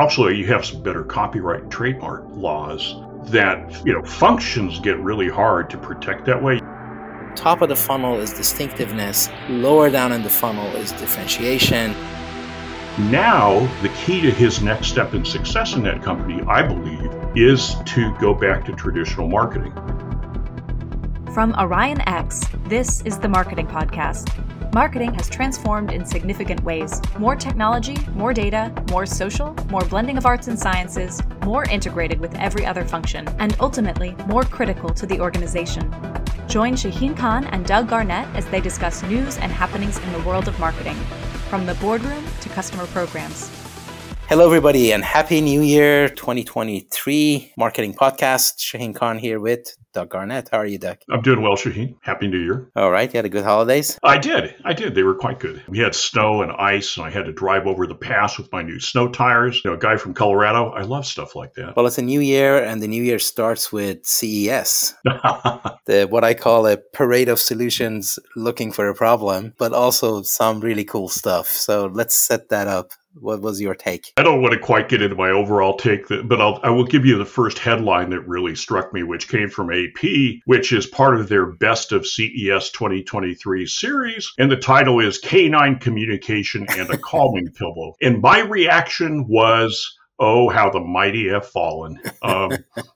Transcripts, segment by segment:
Also, you have some better copyright and trademark laws that, you know, functions get really hard to protect that way. Top of the funnel is distinctiveness, lower down in the funnel is differentiation. Now, the key to his next step in success in that company, I believe, is to go back to traditional marketing. From OrionX, this is the Marketing Podcast. Marketing has transformed in significant ways. More technology, more data, more social, more blending of arts and sciences, more integrated with every other function, and ultimately more critical to the organization. Join Shahin Khan and Doug Garnett as they discuss news and happenings in the world of marketing, from the boardroom to customer programs. Hello, everybody, and Happy New Year 2023 Marketing Podcast. Shahin Khan here with Doug Garnett. How are you, Doug? I'm doing well, Shahin. Happy New Year. All right. You had a good holidays? I did. I did. They were quite good. We had snow and ice, and I had to drive over the pass with my new snow tires. You know, a guy from Colorado. I love stuff like that. Well, it's a new year, and the new year starts with CES, the what I call a parade of solutions looking for a problem, but also some really cool stuff. So let's set that up. What was your take? I don't want to quite get into my overall take, but I'll, I will give you the first headline that really struck me, which came from AP, which is part of their Best of CES 2023 series. And the title is Canine Communication and a Calming Pillow. And my reaction was, oh, how the mighty have fallen. Um,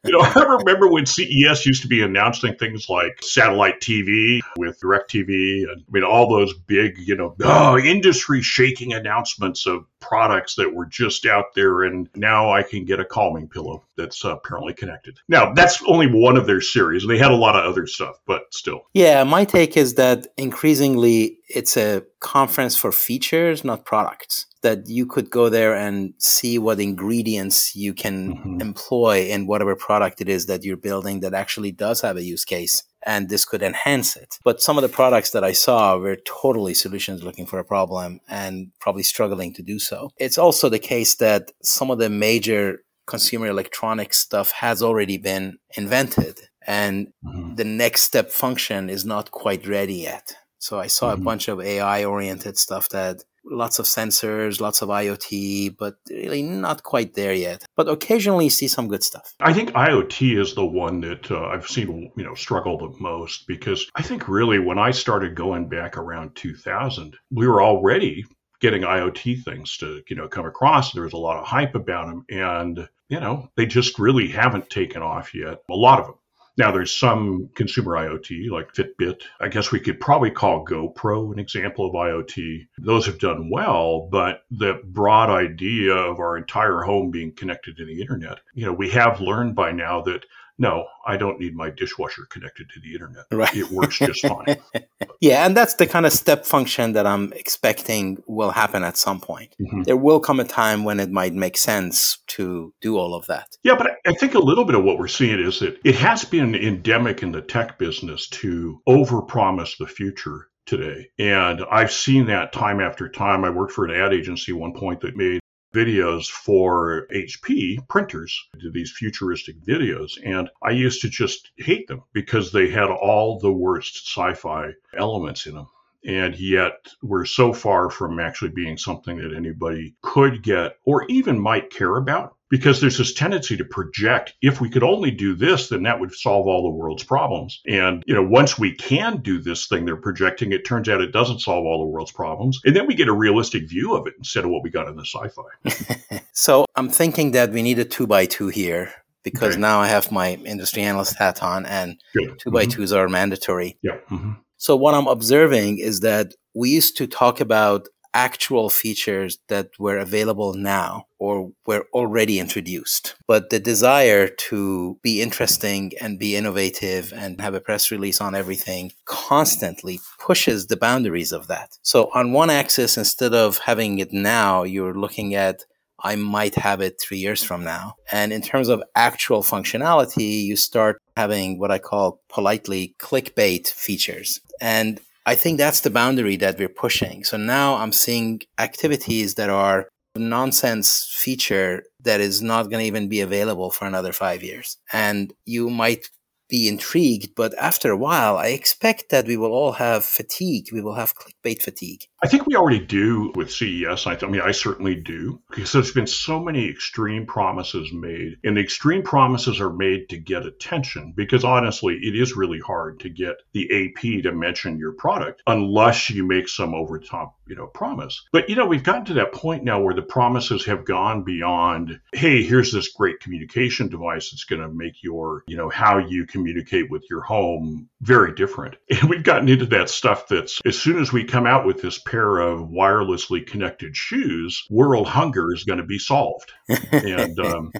you know, I remember when CES used to be announcing things like satellite TV with DirecTV, and I mean, all those big, you know, oh, industry shaking announcements of products that were just out there. And now I can get a calming pillow that's uh, apparently connected. Now, that's only one of their series, they had a lot of other stuff, but still. Yeah, my take is that increasingly it's a conference for features, not products that you could go there and see what ingredients you can mm-hmm. employ in whatever product it is that you're building that actually does have a use case and this could enhance it. But some of the products that I saw were totally solutions looking for a problem and probably struggling to do so. It's also the case that some of the major consumer electronics stuff has already been invented and mm-hmm. the next step function is not quite ready yet. So I saw mm-hmm. a bunch of AI oriented stuff that lots of sensors, lots of IoT, but really not quite there yet. But occasionally see some good stuff. I think IoT is the one that uh, I've seen, you know, struggle the most because I think really when I started going back around 2000, we were already getting IoT things to, you know, come across. There was a lot of hype about them and, you know, they just really haven't taken off yet. A lot of them. Now, there's some consumer IoT like Fitbit. I guess we could probably call GoPro an example of IoT. Those have done well, but the broad idea of our entire home being connected to the internet, you know, we have learned by now that no, I don't need my dishwasher connected to the internet. Right. It works just fine. yeah, and that's the kind of step function that I'm expecting will happen at some point. Mm-hmm. There will come a time when it might make sense to do all of that. Yeah, but I think a little bit of what we're seeing is that it has been endemic in the tech business to overpromise the future today. And I've seen that time after time. I worked for an ad agency one point that made videos for HP printers, to these futuristic videos. And I used to just hate them because they had all the worst sci fi elements in them. And yet, we're so far from actually being something that anybody could get or even might care about because there's this tendency to project if we could only do this then that would solve all the world's problems and you know once we can do this thing they're projecting it turns out it doesn't solve all the world's problems and then we get a realistic view of it instead of what we got in the sci-fi so i'm thinking that we need a two by two here because okay. now i have my industry analyst hat on and Good. 2 by mm-hmm. twos are mandatory yeah mm-hmm. so what i'm observing is that we used to talk about actual features that were available now or were already introduced. But the desire to be interesting and be innovative and have a press release on everything constantly pushes the boundaries of that. So on one axis, instead of having it now, you're looking at I might have it three years from now. And in terms of actual functionality, you start having what I call politely clickbait features. And I think that's the boundary that we're pushing. So now I'm seeing activities that are nonsense feature that is not going to even be available for another five years. And you might be intrigued, but after a while, I expect that we will all have fatigue. We will have clickbait fatigue. I think we already do with CES. I, th- I mean, I certainly do because there's been so many extreme promises made, and the extreme promises are made to get attention. Because honestly, it is really hard to get the AP to mention your product unless you make some over top, you know, promise. But you know, we've gotten to that point now where the promises have gone beyond, hey, here's this great communication device that's going to make your, you know, how you communicate with your home very different. And we've gotten into that stuff that's as soon as we come out with this pair of wirelessly connected shoes, world hunger is going to be solved. and um,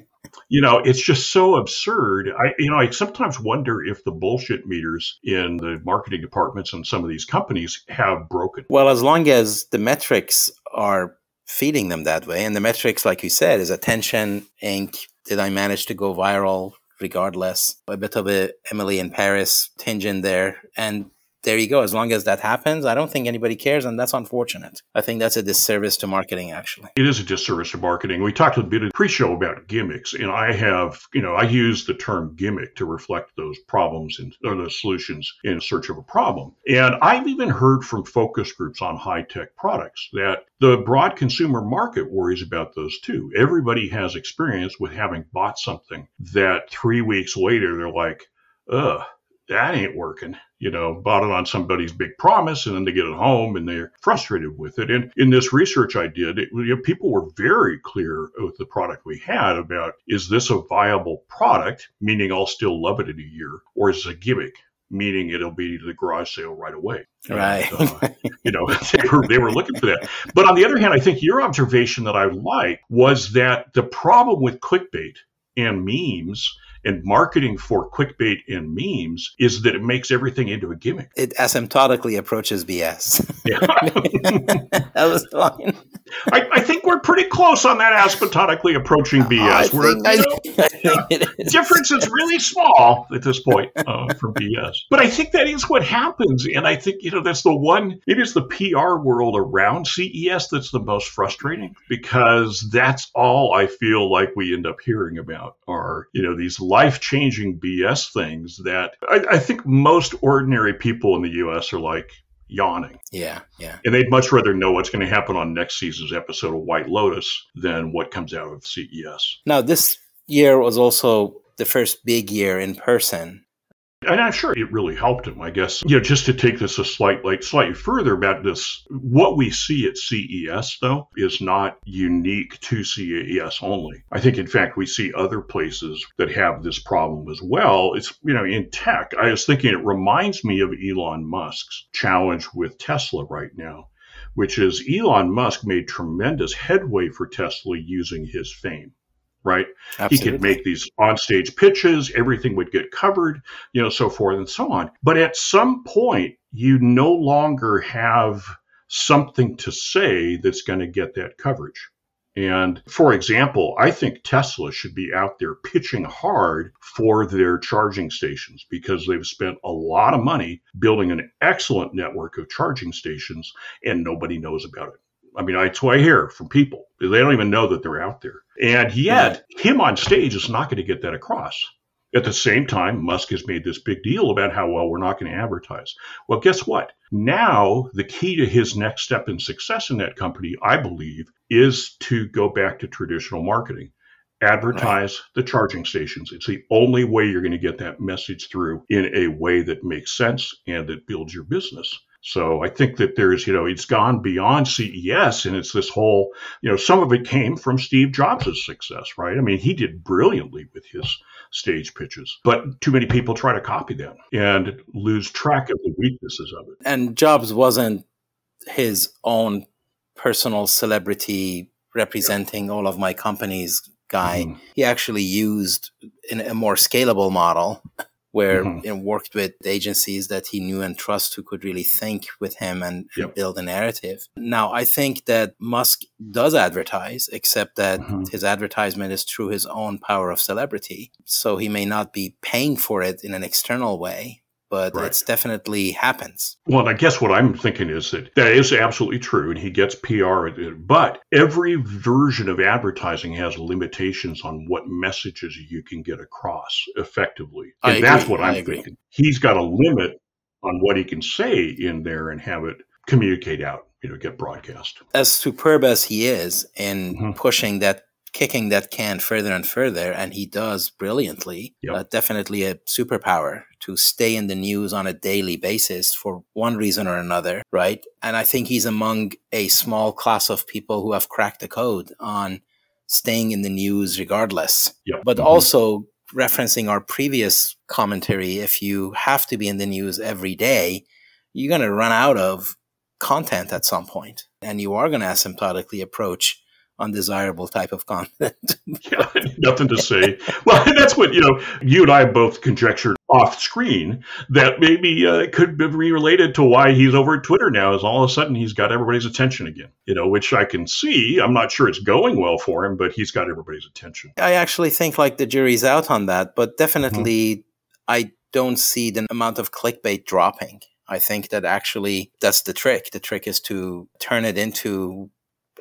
you know, it's just so absurd. I, you know, I sometimes wonder if the bullshit meters in the marketing departments and some of these companies have broken. Well, as long as the metrics are feeding them that way, and the metrics, like you said, is attention, ink. Did I manage to go viral? Regardless, a bit of a Emily in Paris tinge in there, and there you go. As long as that happens, I don't think anybody cares, and that's unfortunate. I think that's a disservice to marketing, actually. It is a disservice to marketing. We talked a bit in pre-show about gimmicks, and I have, you know, I use the term gimmick to reflect those problems and or those solutions in search of a problem. And I've even heard from focus groups on high-tech products that the broad consumer market worries about those too. Everybody has experience with having bought something that three weeks later they're like, ugh, that ain't working you know, bought it on somebody's big promise, and then they get it home and they're frustrated with it. And in this research I did, it, you know, people were very clear with the product we had about is this a viable product, meaning I'll still love it in a year, or is it a gimmick? meaning it'll be to the garage sale right away. Right. And, uh, you know, they were, they were looking for that. But on the other hand, I think your observation that I like was that the problem with clickbait and memes and marketing for clickbait and memes is that it makes everything into a gimmick. It asymptotically approaches BS. Yeah. that was fine. I, I, think we're pretty close on that asymptotically approaching BS. I Where think, I, know, difference is really small at this point uh, for BS. But I think that is what happens. And I think, you know, that's the one, it is the PR world around CES that's the most frustrating because that's all I feel like we end up hearing about are, you know, these life changing BS things that I, I think most ordinary people in the US are like, yawning. Yeah, yeah. And they'd much rather know what's going to happen on next season's episode of White Lotus than what comes out of CES. Now, this year was also the first big year in person and I'm sure it really helped him, I guess. You know, just to take this a slight, like slightly further about this, what we see at CES though is not unique to CES only. I think, in fact, we see other places that have this problem as well. It's, you know, in tech, I was thinking it reminds me of Elon Musk's challenge with Tesla right now, which is Elon Musk made tremendous headway for Tesla using his fame right? Absolutely. He could make these onstage pitches, everything would get covered, you know, so forth and so on. But at some point, you no longer have something to say that's going to get that coverage. And for example, I think Tesla should be out there pitching hard for their charging stations because they've spent a lot of money building an excellent network of charging stations and nobody knows about it. I mean, that's what I hear from people. They don't even know that they're out there. And yet, him on stage is not going to get that across. At the same time, Musk has made this big deal about how, well, we're not going to advertise. Well, guess what? Now, the key to his next step in success in that company, I believe, is to go back to traditional marketing. Advertise right. the charging stations. It's the only way you're going to get that message through in a way that makes sense and that builds your business. So I think that there's, you know, it's gone beyond CES and it's this whole, you know, some of it came from Steve Jobs' success, right? I mean, he did brilliantly with his stage pitches, but too many people try to copy them and lose track of the weaknesses of it. And Jobs wasn't his own personal celebrity representing yeah. all of my companies guy. Mm-hmm. He actually used in a more scalable model where mm-hmm. and worked with agencies that he knew and trust who could really think with him and, yep. build a narrative. Now, I think that Musk does advertise, except that mm-hmm. his advertisement is through his own power of celebrity. So he may not be paying for it in an external way, but Right. it's definitely happens. Well, and I guess what I'm thinking is that that is absolutely true, and he gets PR. But every version of advertising has limitations on what messages you can get across effectively, and that's what I'm thinking. He's got a limit on what he can say in there and have it communicate out, you know, get broadcast. As superb as he is in Mhm. pushing that, kicking that can further and further, and he does brilliantly, Yep. uh, definitely a superpower to stay in the news on a daily basis for one reason or another, right? And I think he's among a small class of people who have cracked the code on staying in the news regardless. Yep. But Mhm. also referencing our previous commentary, if you have to be in the news every day, you're going to run out of content at some point and you are going to asymptotically approach undesirable type of content. Yeah, nothing to say. Well, and that's what you know. You and I both conjectured off screen that maybe uh, it could be related to why he's over at Twitter now. Is all of a sudden he's got everybody's attention again. You know, which I can see. I'm not sure it's going well for him, but he's got everybody's attention. I actually think like the jury's out on that, but definitely I don't see the amount of clickbait dropping. I think that actually that's the trick. The trick is to turn it into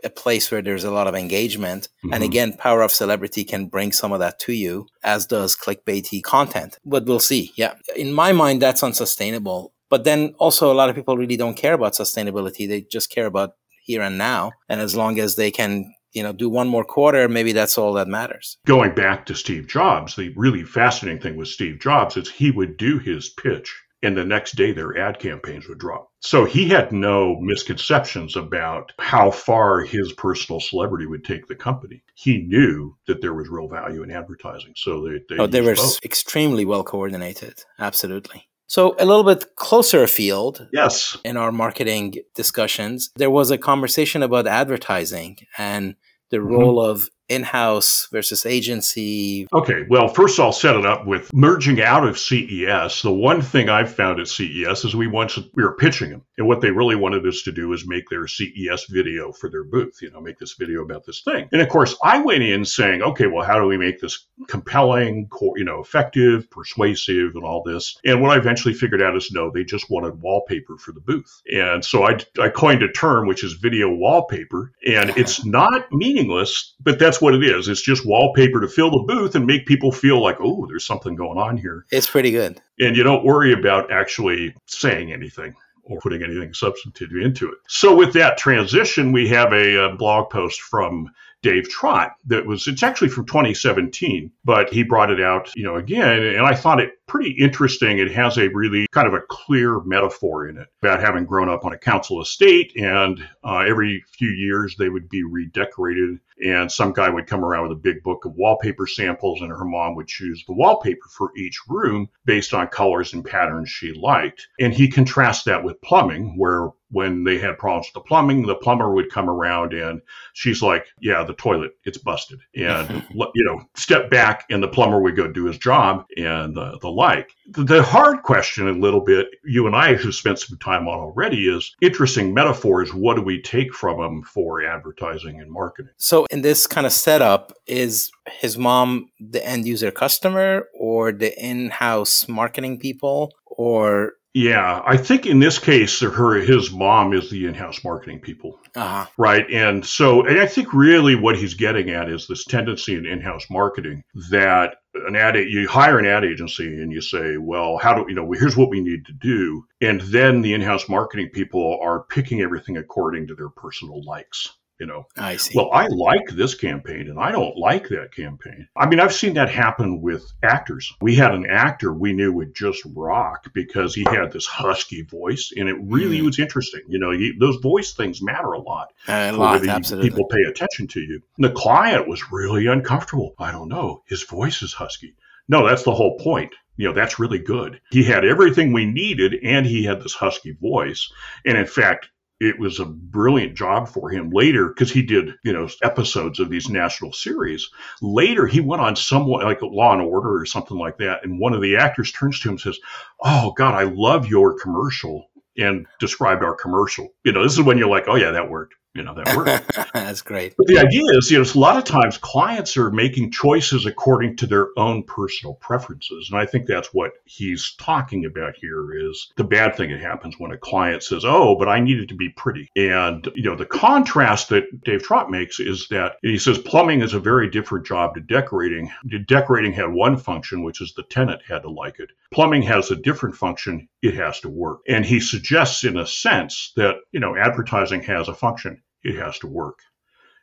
a place where there's a lot of engagement. And Mhm. again, power of celebrity can bring some of that to you, as does clickbaity content. But we'll see. Yeah. In my mind, that's unsustainable. But then also a lot of people really don't care about sustainability. They just care about here and now. And as long as they can, you know, do one more quarter, maybe that's all that matters. Going back to Steve Jobs, the really fascinating thing with Steve Jobs is he would do his pitch, and the next day their ad campaigns would drop. So he had no misconceptions about how far his personal celebrity would take the company. He knew that there was real value in advertising. So they, they, Oh, they were both. extremely well coordinated. Absolutely. So a little bit closer afield Yes. in our marketing discussions, there was a conversation about advertising and the Mhm. role of in-house versus agency. Okay, well, first I'll set it up with merging out of CES. The one thing I've found at CES is we once we were pitching them, and what they really wanted us to do is make their CES video for their booth. You know, make this video about this thing. And of course, I went in saying, okay, well, how do we make this compelling, co- you know, effective, persuasive, and all this? And what I eventually figured out is no, they just wanted wallpaper for the booth. And so I, I coined a term which is video wallpaper, and it's not meaningless, but that's what it is. It's just wallpaper to fill the booth and make people feel like, oh, there's something going on here. It's pretty good. And you don't worry about actually saying anything or putting anything substantive into it. So with that transition, we have a, uh blog post from Dave Trott that was it's actually from 2017, but he brought it out, you know, again, and I thought it pretty interesting. It has a really kind of a clear metaphor in it about having grown up on a council estate, and uh, every few years they would be redecorated, and some guy would come around with a big book of wallpaper samples, and her mom would choose the wallpaper for each room based on colors and patterns she liked. And he contrasts that with plumbing, where when they had problems with the plumbing, the plumber would come around and she's like, "Yeah, the toilet, it's busted," and you know, step back, and the plumber would go do his job and the, the like. The, the hard question, a little bit, you and I have spent some time on already, is interesting metaphors. What do we take from them for advertising and marketing? So in this kind of setup, is his mom the end user customer or the in-house marketing people or Yeah, I think in this case, her his mom is the in-house marketing people. uh Right. And so, and I think really what he's getting at is this tendency in in-house marketing that an ad, you hire an ad agency and you say, well, how do, you know, here's what we need to do. And then the in-house marketing people are picking everything according to their personal likes, you know. I see. Well, I like this campaign and I don't like that campaign. I mean, I've seen that happen with actors. We had an actor we knew would just rock because he had this husky voice and it really Mm. was interesting. You know, he, those voice things matter a lot a lot, whether absolutely. people pay attention to you. And the client was really uncomfortable. I don't know. His voice is husky. No, that's the whole point. You know, that's really good. He had everything we needed and he had this husky voice. And in fact, it was a brilliant job for him later because he did, you know, episodes of these national series. Later, he went on somewhat like Law and Order or something like that. And one of the actors turns to him and says, Oh, God, I love your commercial and described our commercial. You know, this is when you're like, Oh, yeah, that worked. You know that works. That's great. But the idea is, you know, a lot of times clients are making choices according to their own personal preferences, and I think that's what he's talking about here. Is the bad thing that happens when a client says, "Oh, but I need it to be pretty," and you know, the contrast that Dave Trott makes is that he says plumbing is a very different job to decorating. Decorating had one function, which is the tenant had to like it. Plumbing has a different function; it has to work, and he suggests, in a sense, that you know, advertising has a function it has to work.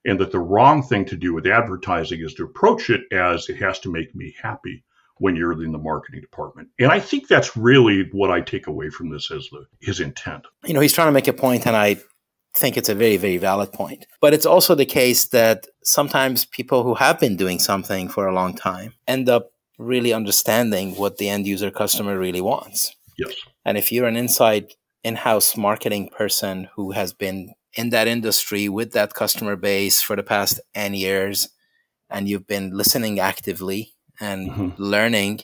And that the wrong thing to do with advertising is to approach it as it has to make me happy when you're in the marketing department. And I think that's really what I take away from this as the, his intent. You know, he's trying to make a point, and I think it's a very, very valid point. But it's also the case that sometimes people who have been doing something for a long time end up really understanding what the end user customer really wants. Yes. And if you're an inside in house marketing person who has been in that industry with that customer base for the past N years and you've been listening actively and mm-hmm. learning,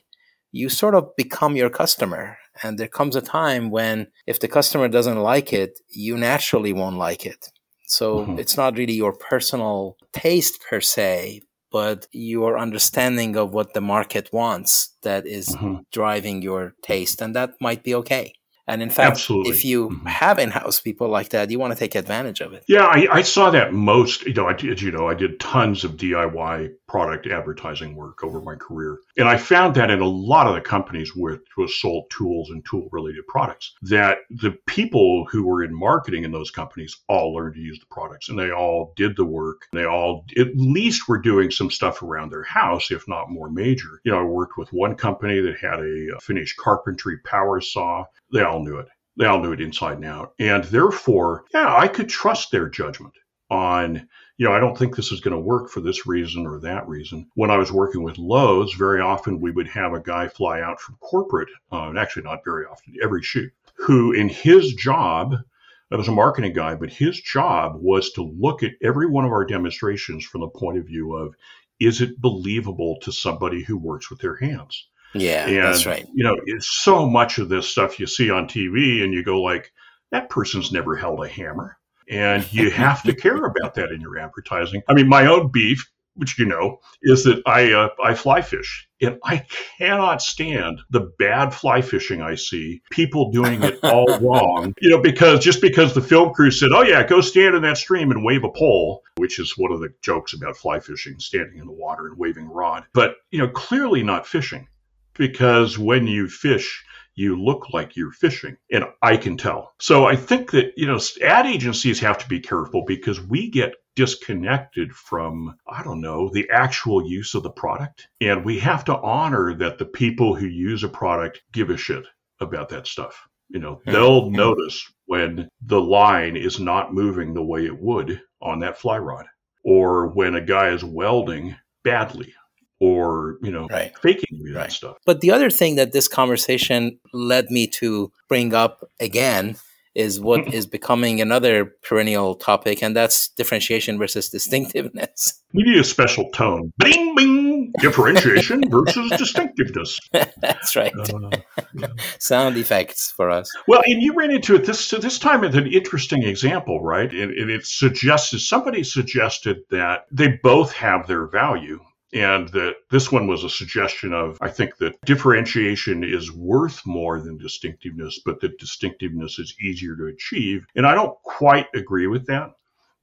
you sort of become your customer. And there comes a time when if the customer doesn't like it, you naturally won't like it. So mm-hmm. it's not really your personal taste per se, but your understanding of what the market wants that is mm-hmm. driving your taste. And that might be okay. And in fact, Absolutely. if you mm-hmm. have in-house people like that, you want to take advantage of it. Yeah, I, I saw that most. You know, I, as you know, I did tons of DIY product advertising work over my career, and I found that in a lot of the companies where was sold tools and tool-related products, that the people who were in marketing in those companies all learned to use the products, and they all did the work. They all at least were doing some stuff around their house, if not more major. You know, I worked with one company that had a finished carpentry power saw they all knew it. They all knew it inside and out. And therefore, yeah, I could trust their judgment on, you know, I don't think this is going to work for this reason or that reason. When I was working with Lowe's, very often we would have a guy fly out from corporate, uh, actually not very often, every shoot, who in his job, I was a marketing guy, but his job was to look at every one of our demonstrations from the point of view of, is it believable to somebody who works with their hands? Yeah, and, that's right. You know, it's so much of this stuff you see on TV, and you go like, that person's never held a hammer, and you have to care about that in your advertising. I mean, my own beef, which you know, is that I uh, I fly fish, and I cannot stand the bad fly fishing I see. People doing it all wrong, you know, because just because the film crew said, "Oh yeah, go stand in that stream and wave a pole," which is one of the jokes about fly fishing, standing in the water and waving a rod, but you know, clearly not fishing because when you fish, you look like you're fishing. And I can tell. So I think that, you know, ad agencies have to be careful because we get disconnected from, I don't know, the actual use of the product. And we have to honor that the people who use a product give a shit about that stuff. You know, mm-hmm. they'll mm-hmm. notice when the line is not moving the way it would on that fly rod or when a guy is welding badly or you know right. faking right. that stuff. But the other thing that this conversation led me to bring up again is what mm-hmm. becoming another perennial topic, and that's differentiation versus distinctiveness. We need a special tone. Bing, bing. Differentiation versus distinctiveness. that's right. Uh, yeah. Sound effects for us. Well, and you ran into it this so this time with an interesting example, right? And, and it suggested somebody suggested that they both have their value and that this one was a suggestion of I think that differentiation is worth more than distinctiveness, but that distinctiveness is easier to achieve. And I don't quite agree with that.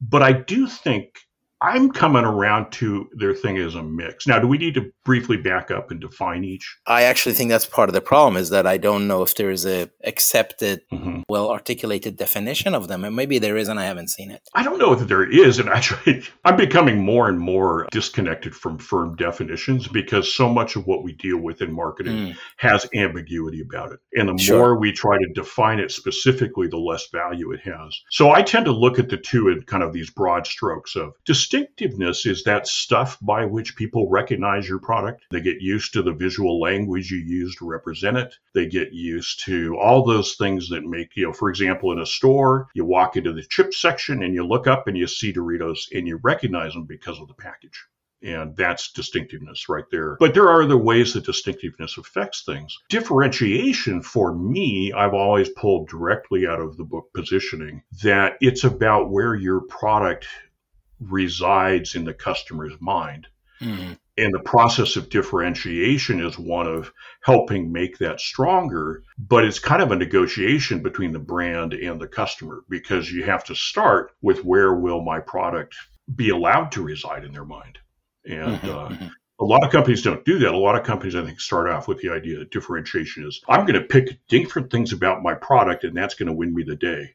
But I do think I'm coming around to their thing as a mix. Now, do we need to briefly back up and define each? I actually think that's part of the problem is that I don't know if there is a accepted, mm-hmm. well articulated definition of them, and maybe there is, and I haven't seen it. I don't know if there is, and actually, I'm becoming more and more disconnected from firm definitions because so much of what we deal with in marketing mm. has ambiguity about it, and the sure. more we try to define it specifically, the less value it has. So I tend to look at the two in kind of these broad strokes of just distinctiveness is that stuff by which people recognize your product. They get used to the visual language you use to represent it. They get used to all those things that make, you know, for example, in a store, you walk into the chip section and you look up and you see Doritos and you recognize them because of the package And that's distinctiveness right there. But there are other ways that distinctiveness affects things. Differentiation for me, I've always pulled directly out of the book positioning that it's about where your product resides in the customer's mind. Mm-hmm. And the process of differentiation is one of helping make that stronger, but it's kind of a negotiation between the brand and the customer because you have to start with where will my product be allowed to reside in their mind. And mm-hmm, uh, mm-hmm. A lot of companies don't do that. A lot of companies, I think, start off with the idea that differentiation is I'm going to pick different things about my product, and that's going to win me the day.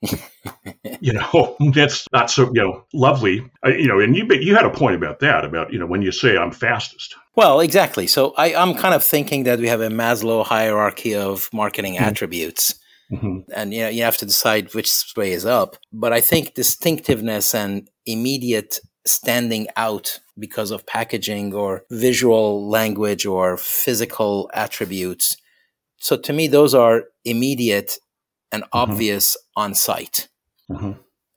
you know, that's not so you know lovely. Uh, you know, and you you had a point about that about you know when you say I'm fastest. Well, exactly. So I, I'm kind of thinking that we have a Maslow hierarchy of marketing mm-hmm. attributes. Mm-hmm. And you know, you have to decide which way is up. But I think distinctiveness and immediate standing out because of packaging or visual language or physical attributes. So to me, those are immediate and mm-hmm. obvious on site. Mm-hmm.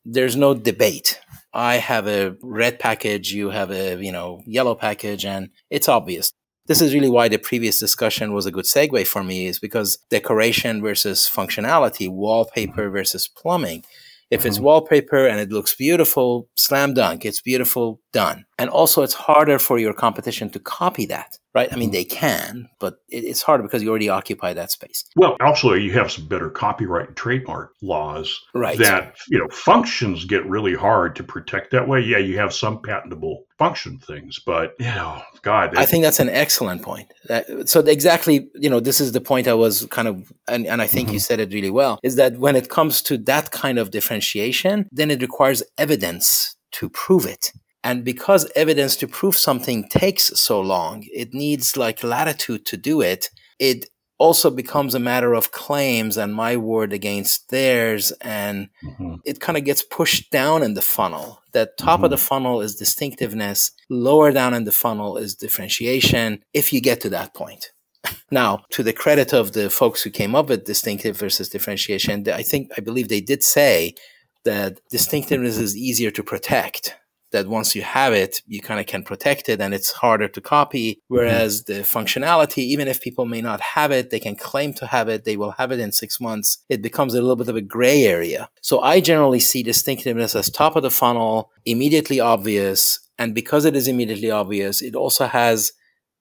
There's no debate. I have a red package, you have a, you know, yellow package, and it's obvious. This is really why the previous discussion was a good segue for me, is because decoration versus functionality, wallpaper mm-hmm. versus plumbing if it's mm-hmm. wallpaper and it looks beautiful, slam dunk, it's beautiful, done. And also, it's harder for your competition to copy that, right? I mean, mm-hmm. they can, but it's harder because you already occupy that space. Well, also, you have some better copyright and trademark laws right. that, you know, functions get really hard to protect that way. Yeah, you have some patentable function things, but, you know, God. I think that's an excellent point. That, so, exactly, you know, this is the point I was kind of, and, and I think mm-hmm. you said it really well, is that when it comes to that kind of differentiation, then it requires evidence to prove it. And because evidence to prove something takes so long, it needs like latitude to do it. It also becomes a matter of claims and my word against theirs. And mm-hmm. it kind of gets pushed down in the funnel. That top mm-hmm. of the mm-hmm. funnel is distinctiveness, lower down in the funnel is differentiation, if you get to that point. Now, to the credit of the folks who came up with distinctive versus differentiation, I think, I believe they did say that distinctiveness is easier to protect that once you have it, you kind of can protect it and it's harder to copy. Mm-hmm. Whereas mm-hmm. the functionality, even if people may not have it, they can claim to have it, they will have it in six months. It becomes a little bit of a gray area. So I generally see distinctiveness as top of the funnel, immediately obvious. And because it is immediately obvious, it also has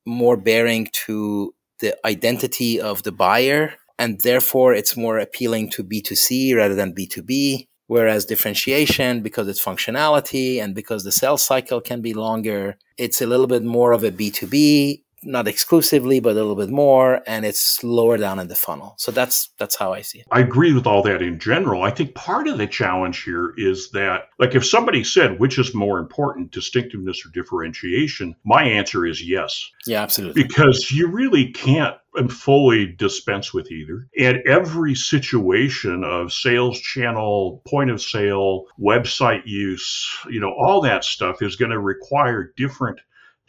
more bearing to the identity of the buyer. And therefore, it's more appealing to B2C rather than B2B. Whereas differentiation, because it's functionality and because the sales cycle can be longer, it's a little bit more of a B2B, not exclusively, but a little bit more, and it's lower down in the funnel. So that's that's how I see it. I agree with all that in general. I think part of the challenge here is that, like, if somebody said which is more important, distinctiveness or differentiation, my answer is yes. Yeah, absolutely. Because you really can't and fully dispense with either. And every situation of sales channel, point of sale, website use, you know, all that stuff is going to require different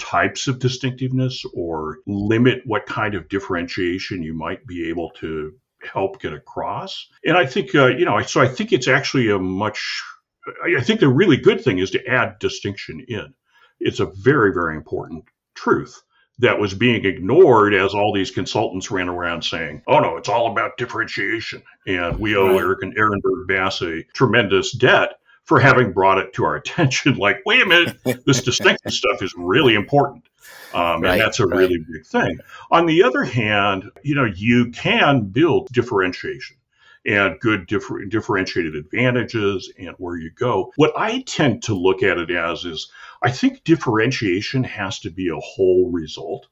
types of distinctiveness or limit what kind of differentiation you might be able to help get across. And I think, uh, you know, so I think it's actually a much, I think the really good thing is to add distinction in. It's a very, very important truth that was being ignored as all these consultants ran around saying, oh no, it's all about differentiation. And we owe right. Eric and Ehrenberg Bass a tremendous debt for having brought it to our attention. like, wait a minute, this distinctive stuff is really important. Um, right, and that's a right. really big thing. On the other hand, you know, you can build differentiation and good differ- differentiated advantages and where you go. What I tend to look at it as is I think differentiation has to be a whole result.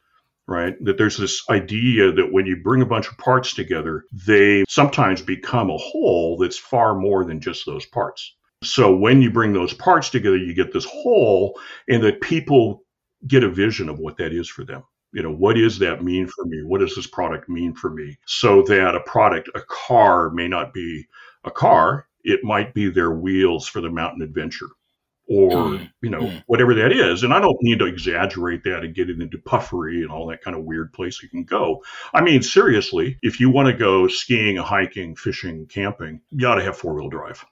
Right? That there's this idea that when you bring a bunch of parts together, they sometimes become a whole that's far more than just those parts. So when you bring those parts together, you get this whole, and that people get a vision of what that is for them. You know what does that mean for me? What does this product mean for me? So that a product a car may not be a car. It might be their wheels for the mountain adventure or mm, you know mm. whatever that is. And i don't need to exaggerate that and get it into puffery and all that kind of weird place you can go. I mean seriously if you want to go skiing hiking fishing camping you ought to have four-wheel drive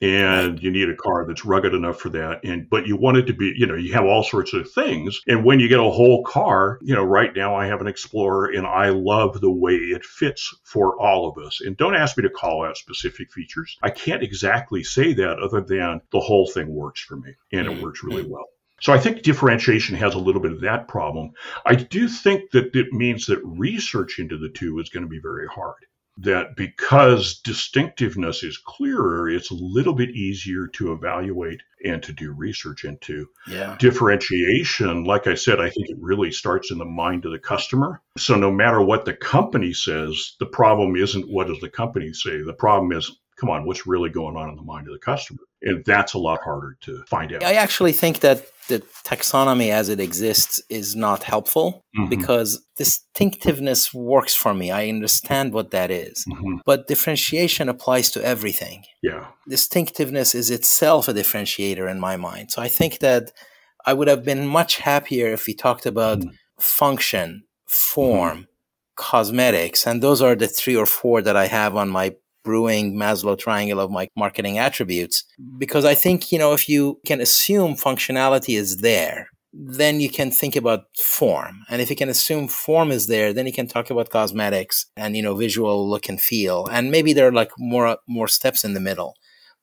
and you need a car that's rugged enough for that and but you want it to be you know you have all sorts of things. And when you get a whole car you know right now i have an explorer and i love the way it fits for all of us. And don't ask me to call out specific features. I can't exactly say that other than the whole thing works for me and it mm-hmm. works really mm-hmm. well. So I think differentiation has a little bit of that problem. I do think that it means that research into the two is going to be very hard that because distinctiveness is clearer, it's a little bit easier to evaluate and to do research into. Yeah. Differentiation, like I said, I think it really starts in the mind of the customer. So no matter what the company says, the problem isn't what does the company say. The problem is come on, what's really going on in the mind of the customer? And that's a lot harder to find out. I actually think that the taxonomy as it exists is not helpful mm-hmm. because distinctiveness works for me. I understand what that is. Mm-hmm. But differentiation applies to everything. Yeah. Distinctiveness is itself a differentiator in my mind. So I think that I would have been much happier if we talked about mm-hmm. function, form, mm-hmm. cosmetics, and those are the three or four that I have on my brewing Maslow triangle of my marketing attributes. Because I think, you know, if you can assume functionality is there, then you can think about form. And if you can assume form is there, then you can talk about cosmetics and, you know, visual look and feel. And maybe there are like more, more steps in the middle.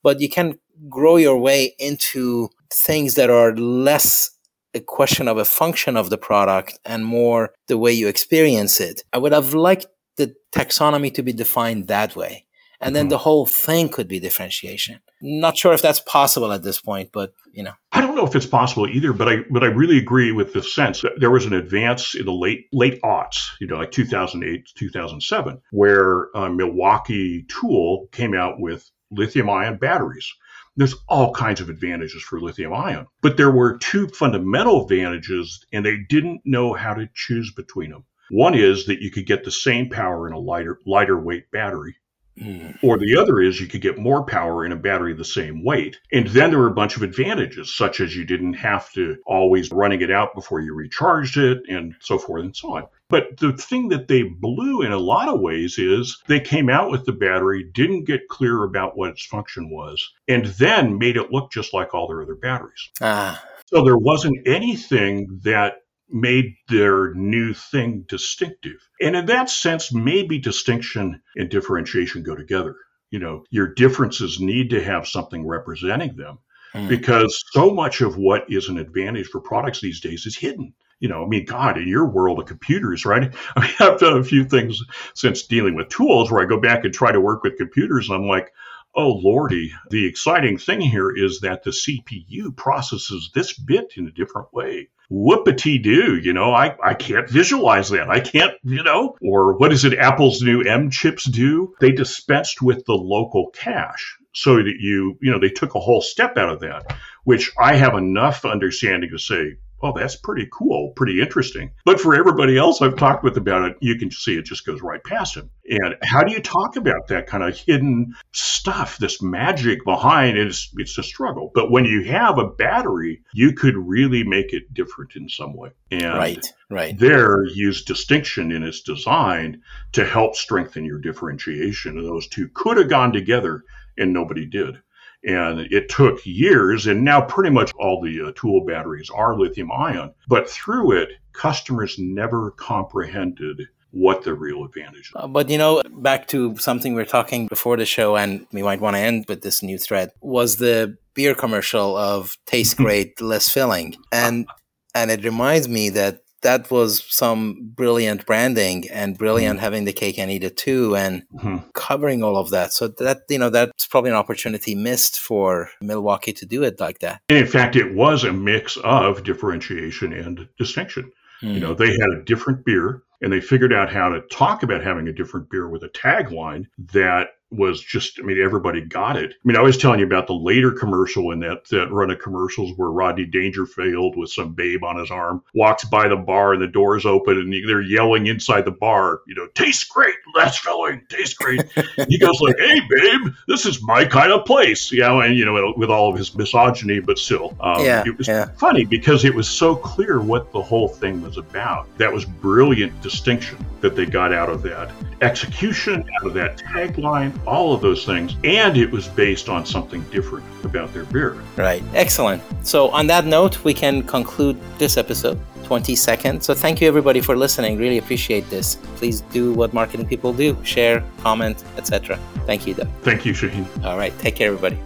But you can grow your way into things that are less a question of a function of the product and more the way you experience it. I would have liked the taxonomy to be defined that way and then mm-hmm. the whole thing could be differentiation. Not sure if that's possible at this point, but you know. I don't know if it's possible either, but I but I really agree with the sense that there was an advance in the late late aughts, you know, like 2008, 2007, where uh, Milwaukee Tool came out with lithium ion batteries. There's all kinds of advantages for lithium ion, but there were two fundamental advantages, and they didn't know how to choose between them. One is that you could get the same power in a lighter lighter weight battery Mm. Or the other is you could get more power in a battery the same weight. And then there were a bunch of advantages, such as you didn't have to always running it out before you recharged it and so forth and so on. But the thing that they blew in a lot of ways is they came out with the battery, didn't get clear about what its function was, and then made it look just like all their other batteries. Ah. So there wasn't anything that made their new thing distinctive. And in that sense, maybe distinction and differentiation go together. You know, your differences need to have something representing them mm. because so much of what is an advantage for products these days is hidden. You know, I mean, God, in your world of computers, right? I mean, I've done a few things since dealing with tools where I go back and try to work with computers. And I'm like, oh lordy, the exciting thing here is that the CPU processes this bit in a different way whoopity doo, you know, I, I can't visualize that. I can't, you know, or what is it Apple's new M chips do? They dispensed with the local cache so that you, you know, they took a whole step out of that, which I have enough understanding to say, oh, that's pretty cool, pretty interesting. But for everybody else I've talked with about it, you can see it just goes right past them. And how do you talk about that kind of hidden stuff, this magic behind it? It's, it's a struggle. But when you have a battery, you could really make it different in some way. And right, right. there, use distinction in its design to help strengthen your differentiation. And those two could have gone together, and nobody did. And it took years, and now pretty much all the uh, tool batteries are lithium ion. But through it, customers never comprehended what the real advantage uh, but you know, back to something we are talking before the show, and we might want to end with this new thread was the beer commercial of taste great, less filling, and and it reminds me that that was some brilliant branding and brilliant mm-hmm. having the cake and eat it too and mm-hmm. covering all of that. So that you know that's probably an opportunity missed for Milwaukee to do it like that. And in fact, it was a mix of differentiation and distinction. Mm-hmm. You know, they had a different beer and they figured out how to talk about having a different beer with a tagline that was just, I mean, everybody got it. I mean, I was telling you about the later commercial in that, that run of commercials where Rodney Dangerfield with some babe on his arm walks by the bar and the doors open and they're yelling inside the bar, you know, tastes great, less filling, tastes great. he goes like, hey, babe, this is my kind of place, you know, and, you know, with all of his misogyny, but still, um, yeah, it was yeah. funny because it was so clear what the whole thing was about. That was brilliant distinction that they got out of that execution, out of that tagline all of those things. And it was based on something different about their beer. Right. Excellent. So, on that note, we can conclude this episode. 20 seconds. So, thank you everybody for listening. Really appreciate this. Please do what marketing people do share, comment, etc. Thank you, Doug. Thank you, Shahin. All right. Take care, everybody.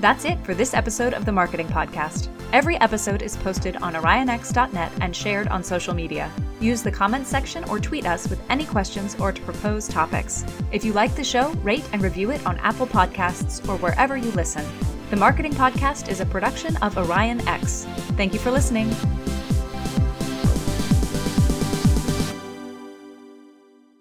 That's it for this episode of the Marketing Podcast. Every episode is posted on orionx.net and shared on social media. Use the comments section or tweet us with any questions or to propose topics. If you like the show, rate and review it on Apple Podcasts or wherever you listen. The Marketing Podcast is a production of OrionX. Thank you for listening.